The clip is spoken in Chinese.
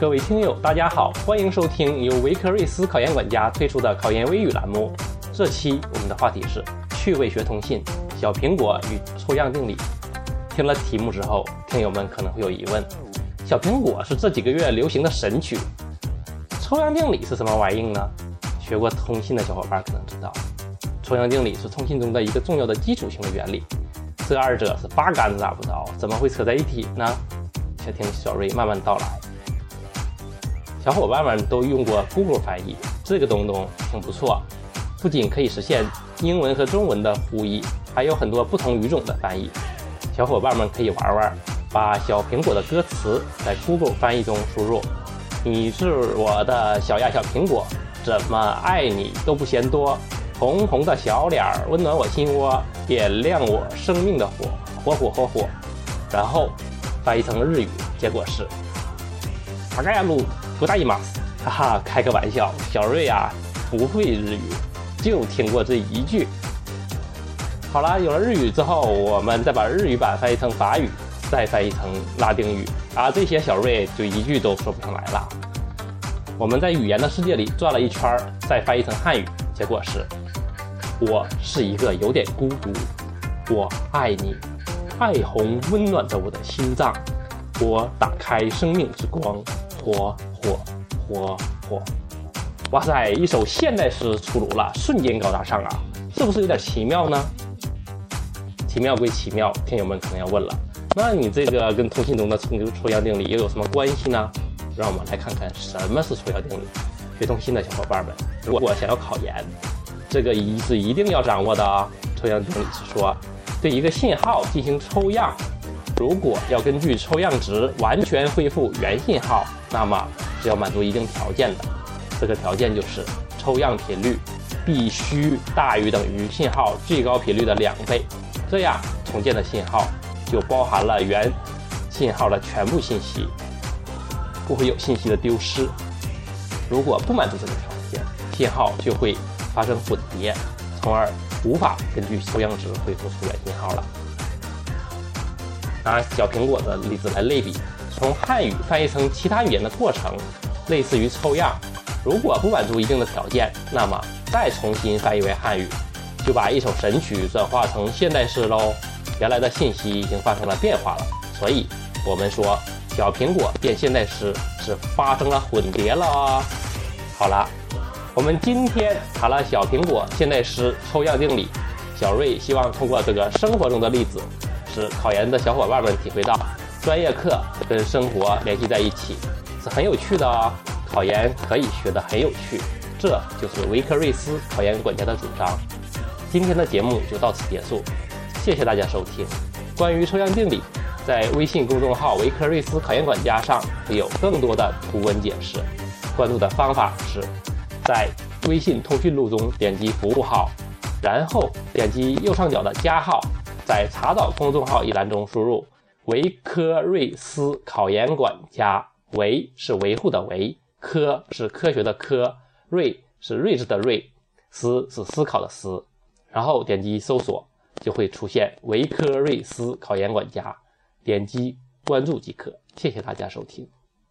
各位听友，大家好，欢迎收听由维克瑞斯考研管家推出的考研微语栏目。这期我们的话题是趣味学通信，小苹果与抽样定理。听了题目之后，听友们可能会有疑问：小苹果是这几个月流行的神曲，抽样定理是什么玩意呢？学过通信的小伙伴可能知道，抽样定理是通信中的一个重要的基础性的原理。这二者是八竿子打不着，怎么会扯在一起呢？且听小瑞慢慢道来。小伙伴们都用过 Google 翻译，这个东东挺不错，不仅可以实现英文和中文的互译，还有很多不同语种的翻译。小伙伴们可以玩玩，把小苹果的歌词在 Google 翻译中输入：“你是我的小呀小苹果，怎么爱你都不嫌多。”红红的小脸儿温暖我心窝，点亮我生命的火，火火火火。然后翻译成日语，结果是“大概路不大意嘛”，哈哈，开个玩笑，小瑞啊不会日语，就听过这一句。好了，有了日语之后，我们再把日语版翻译成法语，再翻译成拉丁语，啊，这些小瑞就一句都说不上来了。我们在语言的世界里转了一圈，再翻译成汉语，结果是。我是一个有点孤独，我爱你，爱红温暖着我的心脏。我打开生命之光，火火火火！哇塞，一首现代诗出炉了，瞬间高大上啊，是不是有点奇妙呢？奇妙归奇妙，听友们可能要问了，那你这个跟通信中的抽抽样定理又有什么关系呢？让我们来看看什么是抽样定理。学通信的小伙伴们，如果想要考研。这个一是一定要掌握的啊！抽样定理是说，对一个信号进行抽样，如果要根据抽样值完全恢复原信号，那么是要满足一定条件的。这个条件就是抽样频率必须大于等于信号最高频率的两倍，这样重建的信号就包含了原信号的全部信息，不会有信息的丢失。如果不满足这个条件，信号就会。发生混叠，从而无法根据抽样值恢复出原信号了。拿小苹果的例子来类比，从汉语翻译成其他语言的过程，类似于抽样。如果不满足一定的条件，那么再重新翻译为汉语，就把一首神曲转化成现代诗喽。原来的信息已经发生了变化了，所以我们说小苹果变现代诗是发生了混叠了啊。好了。我们今天谈了小苹果现代诗抽样定理，小瑞希望通过这个生活中的例子，考研的小伙伴们体会到专业课跟生活联系在一起是很有趣的哦。考研可以学得很有趣，这就是维克瑞斯考研管家的主张。今天的节目就到此结束，谢谢大家收听。关于抽样定理，在微信公众号维克瑞斯考研管家上会有更多的图文解释。关注的方法是。在微信通讯录中点击服务号，然后点击右上角的加号，在查找公众号一栏中输入“维科瑞斯考研管家”，维是维护的维，科是科学的科，瑞是睿智的睿，思是思考的思，然后点击搜索，就会出现“维科瑞斯考研管家”，点击关注即可。谢谢大家收听。